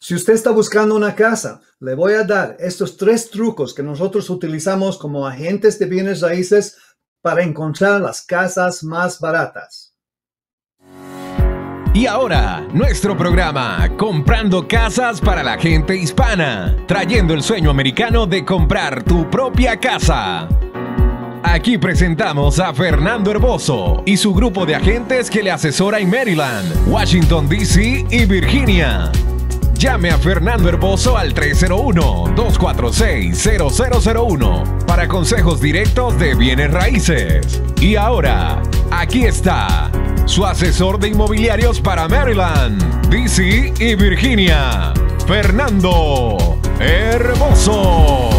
Si usted está buscando una casa, le voy a dar estos tres trucos que nosotros utilizamos como agentes de bienes raíces para encontrar las casas más baratas. Y ahora, nuestro programa, Comprando Casas para la gente hispana, trayendo el sueño americano de comprar tu propia casa. Aquí presentamos a Fernando Herboso y su grupo de agentes que le asesora en Maryland, Washington, D.C. y Virginia. Llame a Fernando Herboso al 301-246-0001 para consejos directos de bienes raíces. Y ahora, aquí está su asesor de inmobiliarios para Maryland, DC y Virginia, Fernando Herboso.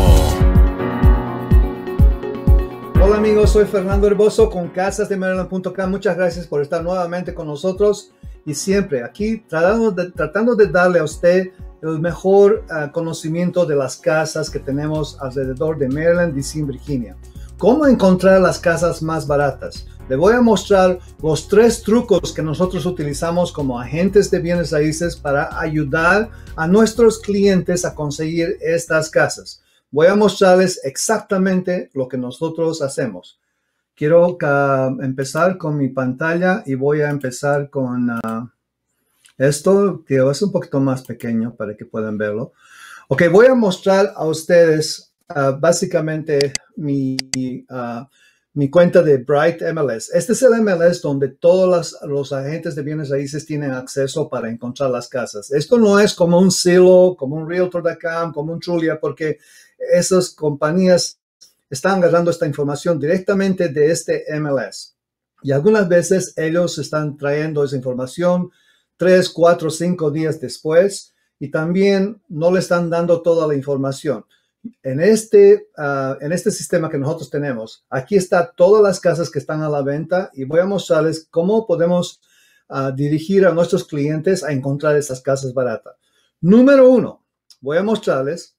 Hola amigos, soy Fernando Herboso con casasdemaryland.com. Muchas gracias por estar nuevamente con nosotros y siempre aquí tratando de, tratando de darle a usted el mejor uh, conocimiento de las casas que tenemos alrededor de Maryland, DC Virginia. ¿Cómo encontrar las casas más baratas? Le voy a mostrar los tres trucos que nosotros utilizamos como agentes de bienes raíces para ayudar a nuestros clientes a conseguir estas casas. Voy a mostrarles exactamente lo que nosotros hacemos. Quiero uh, empezar con mi pantalla y voy a empezar con uh, esto, que es un poquito más pequeño para que puedan verlo. Ok, voy a mostrar a ustedes uh, básicamente mi, mi cuenta de Bright MLS. Este es el MLS donde todos los agentes de bienes raíces tienen acceso para encontrar las casas. Esto no es como un Silo, como un Realtor.com, como un Trulia, porque esas compañías están agarrando esta información directamente de este MLS. Y algunas veces ellos están trayendo esa información tres, cuatro, cinco días después y también no le están dando toda la información. En este, uh, en este sistema que nosotros tenemos, aquí está todas las casas que están a la venta y voy a mostrarles cómo podemos uh, dirigir a nuestros clientes a encontrar esas casas baratas. Número uno, voy a mostrarles,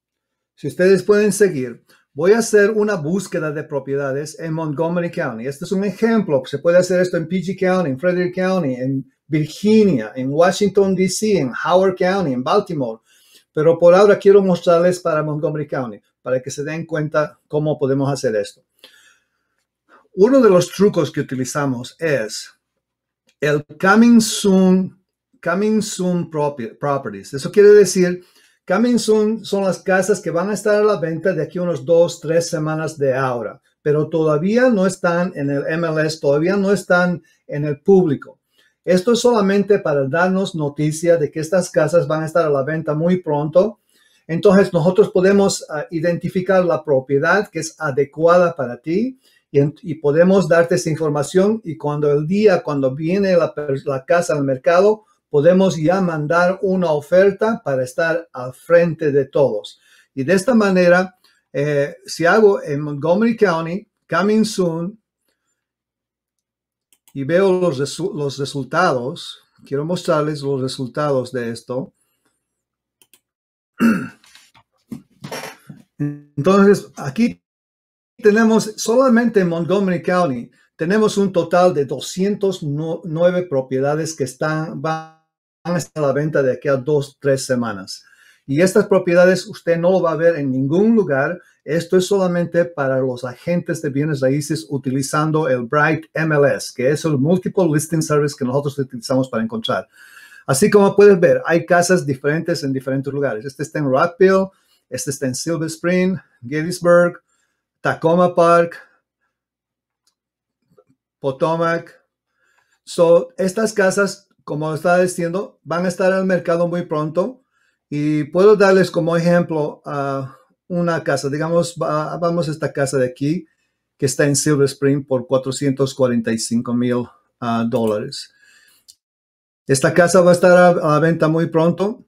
si ustedes pueden seguir, voy a hacer una búsqueda de propiedades en Montgomery County. Este es un ejemplo. Se puede hacer esto en PG County, en Frederick County, en Virginia, en Washington, D.C., en Howard County, en Baltimore. Pero por ahora quiero mostrarles para Montgomery County, para que se den cuenta cómo podemos hacer esto. Uno de los trucos que utilizamos es el coming soon, properties. Eso quiere decir Coming son las casas que van a estar a la venta de aquí unos dos, tres semanas de ahora, pero todavía no están en el MLS, todavía no están en el público. Esto es solamente para darnos noticia de que estas casas van a estar a la venta muy pronto. Entonces nosotros podemos uh, identificar la propiedad que es adecuada para ti y, podemos darte esa información y cuando el día, cuando viene la casa al mercado, podemos ya mandar una oferta para estar al frente de todos. Y de esta manera, eh, si hago en Montgomery County, coming soon, y veo los, los resultados, quiero mostrarles los resultados de esto. Entonces, aquí tenemos solamente en Montgomery County, tenemos un total de 209 propiedades que están, van van a estar a la venta de aquí a dos, tres semanas. Y estas propiedades usted no lo va a ver en ningún lugar. Esto es solamente para los agentes de bienes raíces utilizando el Bright MLS, que es el Multiple Listing Service que nosotros utilizamos para encontrar. Así como puedes ver, hay casas diferentes en diferentes lugares. Este está en Rockville, este está en Silver Spring, Gettysburg, Tacoma Park, Potomac. So, estas casas como estaba diciendo, van a estar al mercado muy pronto y puedo darles como ejemplo a una casa, digamos, vamos a esta casa de aquí que está en Silver Spring por 445 mil ah, dólares. Esta casa va a estar a, la venta muy pronto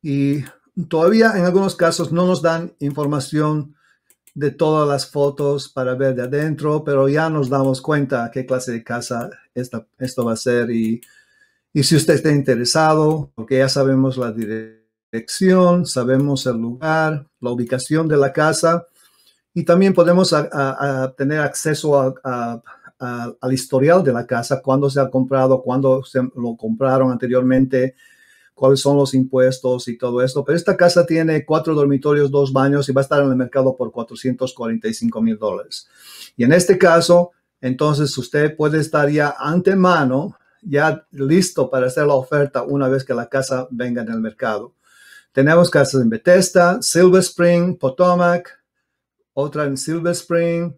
y todavía en algunos casos no nos dan información de todas las fotos para ver de adentro, pero ya nos damos cuenta qué clase de casa esta, esto va a ser y, y si usted está interesado, porque ya sabemos la dirección, sabemos el lugar, la ubicación de la casa y también podemos a, tener acceso al historial de la casa, cuándo se ha comprado, cuándo se lo compraron anteriormente, cuáles son los impuestos y todo esto. Pero esta casa tiene cuatro dormitorios, dos baños y va a estar en el mercado por 445 mil dólares. Y en este caso, entonces usted puede estar ya antemano, ya listo para hacer la oferta una vez que la casa venga en el mercado. Tenemos casas en Bethesda, Silver Spring, Potomac, otra en Silver Spring,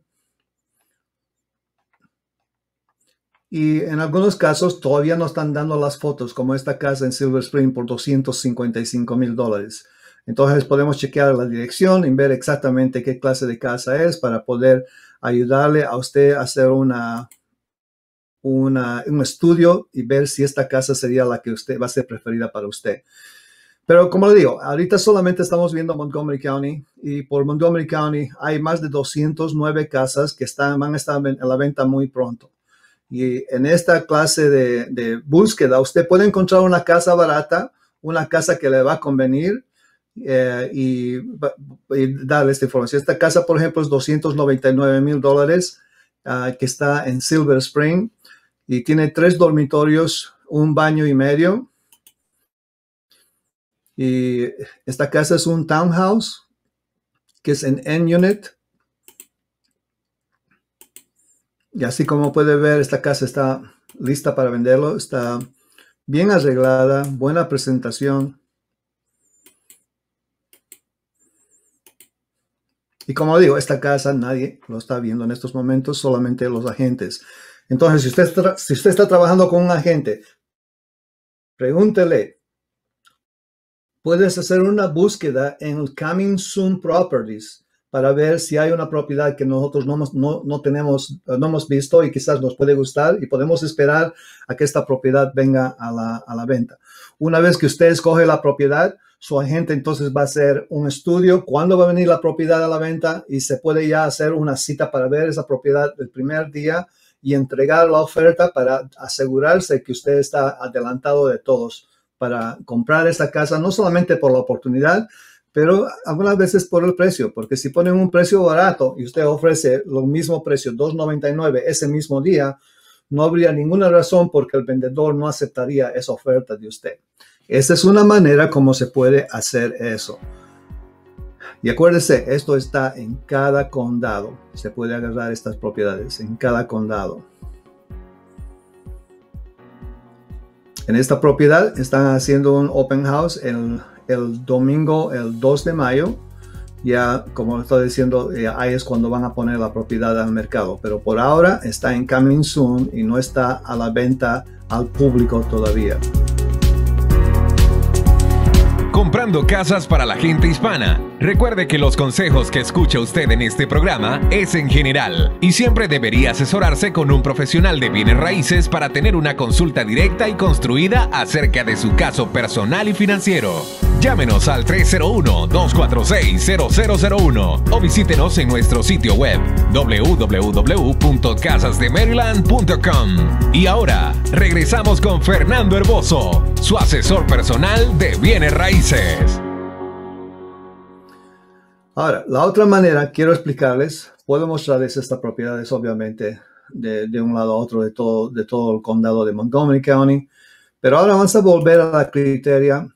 Y en algunos casos todavía no están dando las fotos, como esta casa en Silver Spring por 255 mil dólares. Entonces podemos chequear la dirección y ver exactamente qué clase de casa es para poder ayudarle a usted a hacer una, un estudio y ver si esta casa sería la que usted va a ser preferida para usted. Pero como le digo, ahorita solamente estamos viendo Montgomery County y por Montgomery County hay más de 209 casas que están, van a estar en la venta muy pronto. Y en esta clase de, búsqueda, usted puede encontrar una casa barata, una casa que le va a convenir eh, y, darle esta información. Esta casa, por ejemplo, es 299 mil dólares, ah, que está en Silver Spring y tiene tres dormitorios, un baño y medio. Y esta casa es un townhouse que es en N-Unit Y así como puede ver, esta casa está lista para venderlo. Está bien arreglada, buena presentación. Y como digo, esta casa nadie lo está viendo en estos momentos, solamente los agentes. Entonces, si usted, está, si usted está trabajando con un agente, pregúntele, puedes hacer una búsqueda en Coming Soon Properties para ver si hay una propiedad que nosotros no, no, no, tenemos, no hemos visto y quizás nos puede gustar y podemos esperar a que esta propiedad venga a la, a la venta. Una vez que usted escoge la propiedad, su agente entonces va a hacer un estudio, cuándo va a venir la propiedad a la venta y se puede ya hacer una cita para ver esa propiedad el primer día y entregar la oferta para asegurarse que usted está adelantado de todos para comprar esta casa, no solamente por la oportunidad, pero algunas veces por el precio, porque si ponen un precio barato y usted ofrece lo mismo precio, 2.99 ese mismo día, no habría ninguna razón porque el vendedor no aceptaría esa oferta de usted. Esa es una manera como se puede hacer eso. Y acuérdese, esto está en cada condado. Se puede agarrar estas propiedades en cada condado. En esta propiedad están haciendo un open house en el domingo, el 2 de mayo, ya como estoy diciendo, ahí es cuando van a poner la propiedad al mercado. Pero por ahora está en coming soon y no está a la venta al público todavía comprando casas para la gente hispana. Recuerde que los consejos que escucha usted en este programa es en general y siempre debería asesorarse con un profesional de bienes raíces para tener una consulta directa y construida acerca de su caso personal y financiero. Llámenos al 301-246-0001 o visítenos en nuestro sitio web www.casasdemaryland.com. Y ahora, regresamos con Fernando Herboso, su asesor personal de bienes raíces. Ahora, la otra manera, quiero explicarles, puedo mostrarles estas propiedades, obviamente, de, un lado a otro de todo, de todo el condado de Montgomery County, pero ahora vamos a volver a la criteria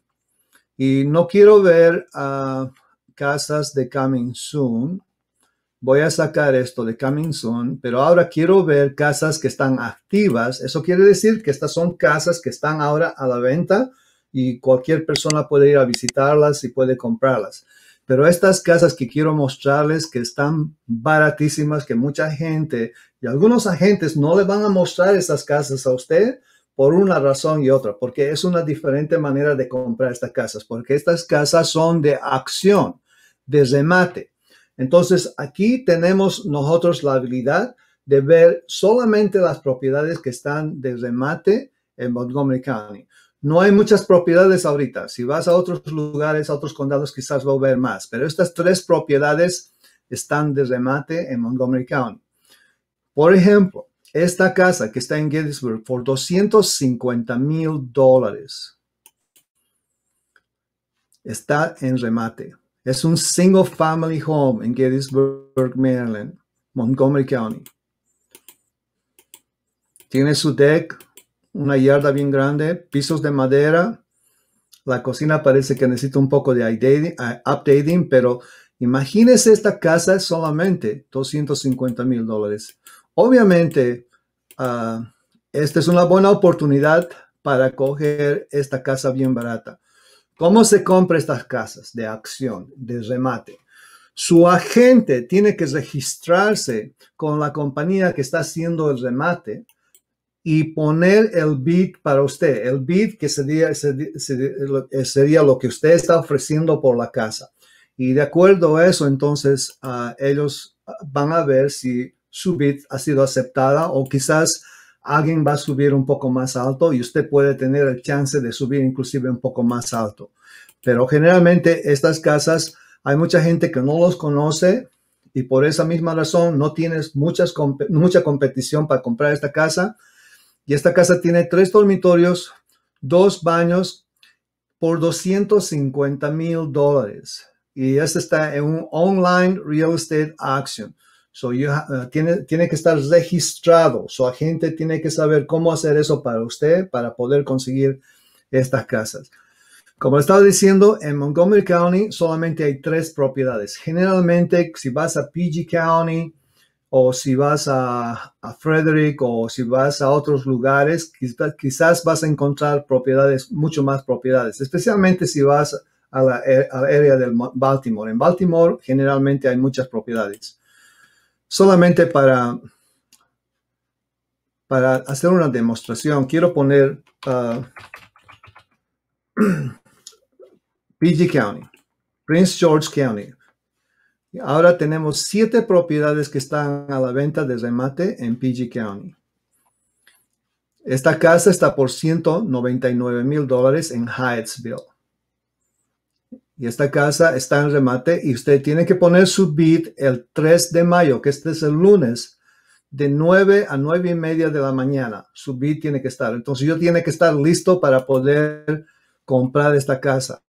y no quiero ver a casas de coming soon. Voy a sacar esto de coming soon, pero ahora quiero ver casas que están activas. Eso quiere decir que estas son casas que están ahora a la venta y cualquier persona puede ir a visitarlas y puede comprarlas. Pero estas casas que quiero mostrarles que están baratísimas, que mucha gente y algunos agentes no le van a mostrar esas casas a usted por una razón y otra, porque es una diferente manera de comprar estas casas, porque estas casas son de acción, de remate. Entonces, aquí tenemos nosotros la habilidad de ver solamente las propiedades que están de remate en Montgomery County. No hay muchas propiedades ahorita. Si vas a otros lugares, a otros condados, quizás va a ver más, pero estas tres propiedades están de remate en Montgomery County. Por ejemplo, esta casa que está en Gettysburg por 250 mil dólares está en remate. Es un single family home en Gettysburg, Maryland, Montgomery County. Tiene su deck, una yarda bien grande, pisos de madera, La cocina parece que necesita un poco de updating, pero imagínese esta casa solamente 250 mil dólares. Obviamente, uh, esta es una buena oportunidad para coger esta casa bien barata. ¿Cómo se compra estas casas de acción, de remate? Su agente tiene que registrarse con la compañía que está haciendo el remate y poner el bid para usted. El bid que sería, sería lo que usted está ofreciendo por la casa. Y de acuerdo a eso, entonces ah, ellos van a ver si su bid ha sido aceptada o quizás alguien va a subir un poco más alto y usted puede tener el chance de subir inclusive un poco más alto. Pero generalmente estas casas, hay mucha gente que no los conoce y por esa misma razón no tienes mucha competición para comprar esta casa. Y esta casa tiene tres dormitorios, dos baños por 250 mil dólares. Y esta está en un online real estate auction. So uh, tiene, tiene que estar registrado. Su agente tiene que saber cómo hacer eso para usted para poder conseguir estas casas. Como estaba diciendo, en Montgomery County solamente hay tres propiedades. Generalmente, si vas a PG County o si vas a, a Frederick o si vas a otros lugares, quizás, quizás, vas a encontrar propiedades, mucho más propiedades, especialmente si vas a la, a la área del Baltimore. En Baltimore generalmente hay muchas propiedades solamente para, para hacer una demostración, quiero poner uh, PG County, Prince George County. Ahora tenemos siete propiedades que están a la venta de remate en PG County. Esta casa está por 199 mil dólares en Hyattsville. Y esta casa está en remate y usted tiene que poner su bid el 3 de mayo, que este es el lunes, de 9 a 9 y media de la mañana. Su bid tiene que estar. Entonces yo tiene que estar listo para poder comprar esta casa.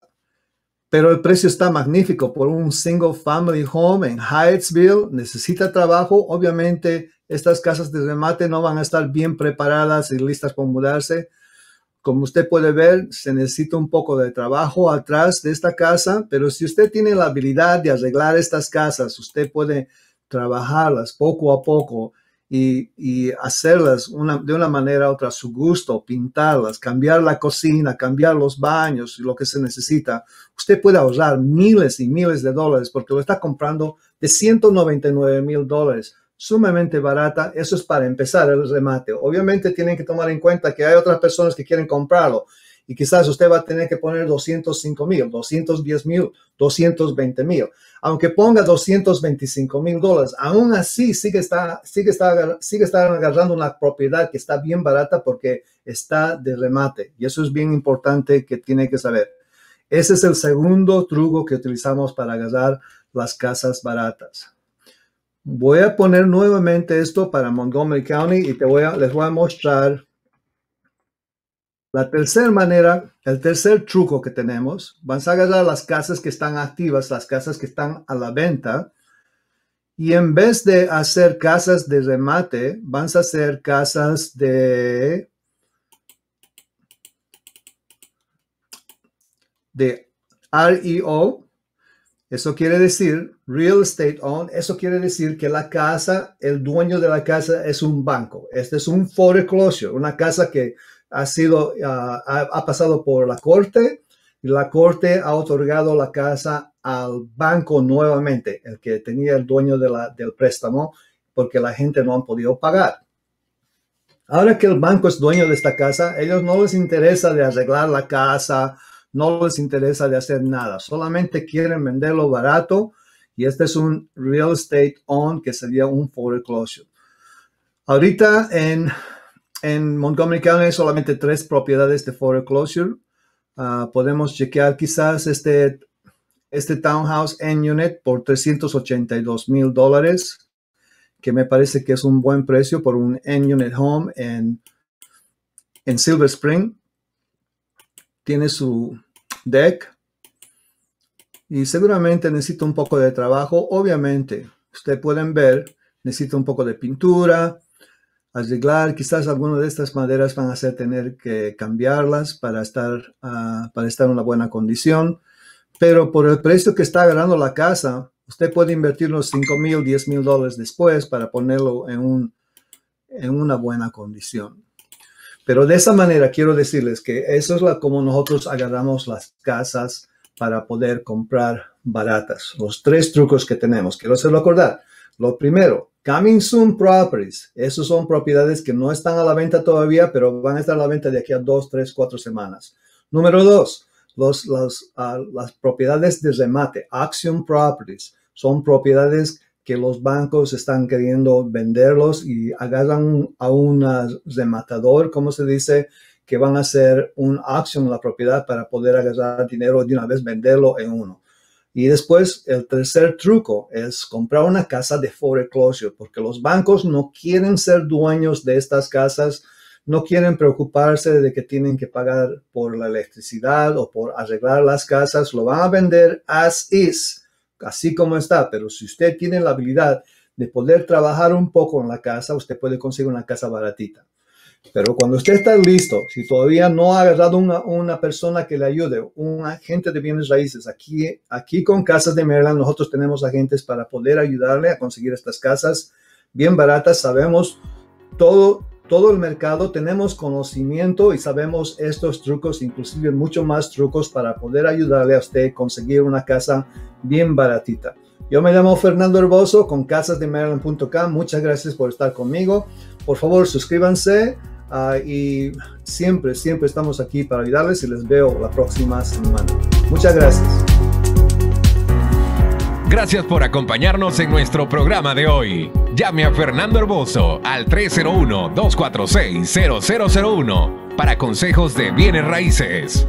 Pero el precio está magnífico por un single family home en Hyattsville. Necesita trabajo. Obviamente estas casas de remate no van a estar bien preparadas y listas para mudarse como usted puede ver, se necesita un poco de trabajo atrás de esta casa, pero si usted tiene la habilidad de arreglar estas casas, usted puede trabajarlas poco a poco y, hacerlas de una manera u otra a su gusto, pintarlas, cambiar la cocina, cambiar los baños, lo que se necesita. Usted puede ahorrar miles y miles de dólares porque lo está comprando de 199 mil dólares sumamente barata. Eso es para empezar el remate. Obviamente tienen que tomar en cuenta que hay otras personas que quieren comprarlo y quizás usted va a tener que poner 205 mil, 210 mil, 220 mil. Aunque ponga 225 mil dólares, aún así sigue está, sigue, está, sigue está agarrando una propiedad que está bien barata porque está de remate. Y eso es bien importante que tiene que saber. Ese es el segundo truco que utilizamos para agarrar las casas baratas. Voy a poner nuevamente esto para Montgomery County y te voy a, les voy a mostrar la tercera manera, el tercer truco que tenemos. Vas a agarrar las casas que están activas, las casas que están a la venta. Y en vez de hacer casas de remate, vas a hacer casas de, de REO, eso quiere decir real estate owned. Eso quiere decir que la casa, el dueño de la casa es un banco. Este es un foreclosure, una casa que ha sido, ah, ha, pasado por la corte y la corte ha otorgado la casa al banco nuevamente, el que tenía el dueño del préstamo, porque la gente no han podido pagar. Ahora que el banco es dueño de esta casa, ellos no les interesa de arreglar la casa, no les interesa de hacer nada, solamente quieren venderlo barato y este es un real estate on que sería un foreclosure. Ahorita en, en Montgomery County hay solamente tres propiedades de foreclosure. Uh, podemos chequear quizás este, este townhouse en unit por 382 mil dólares, que me parece que es un buen precio por un N-unit home en, en Silver Spring. Tiene su deck. Y seguramente necesita un poco de trabajo. Obviamente, ustedes pueden ver, necesita un poco de pintura. arreglar. Quizás algunas de estas maderas van a tener que cambiarlas para estar, ah, para estar en una buena condición. Pero por el precio que está agarrando la casa, usted puede invertir los 5 mil, 10 mil dólares después para ponerlo en, un, en una buena condición. Pero de esa manera quiero decirles que eso es la, como nosotros agarramos las casas para poder comprar baratas. Los tres trucos que tenemos. Quiero hacerlo acordar. Lo primero, coming soon properties. Esos son propiedades que no están a la venta todavía, pero van a estar a la venta de aquí a dos, tres, cuatro semanas. Número dos, los, ah, las propiedades de remate, action properties. Son propiedades que los bancos están queriendo venderlos y agarran a un rematador, como se dice, que van a hacer un auction en la propiedad para poder agarrar dinero de una vez venderlo en uno. Y después, el tercer truco es comprar una casa de foreclosure, porque los bancos no quieren ser dueños de estas casas, no quieren preocuparse de que tienen que pagar por la electricidad o por arreglar las casas, lo van a vender as is, así como está. Pero si usted tiene la habilidad de poder trabajar un poco en la casa, usted puede conseguir una casa baratita. Pero cuando usted está listo, si todavía no ha agarrado una, una persona que le ayude, un agente de bienes raíces, aquí, aquí con Casas de Maryland nosotros tenemos agentes para poder ayudarle a conseguir estas casas bien baratas. Sabemos todo, todo el mercado, tenemos conocimiento y sabemos estos trucos, inclusive mucho más trucos para poder ayudarle a usted a conseguir una casa bien baratita. Yo me llamo Fernando Herboso con casasdemaryland.com. Muchas gracias por estar conmigo. Por favor, suscríbanse Ah, y siempre, siempre estamos aquí para ayudarles y les veo la próxima semana. Muchas gracias. Gracias por acompañarnos en nuestro programa de hoy. Llame a Fernando Herboso al 301-246-0001 para consejos de bienes raíces.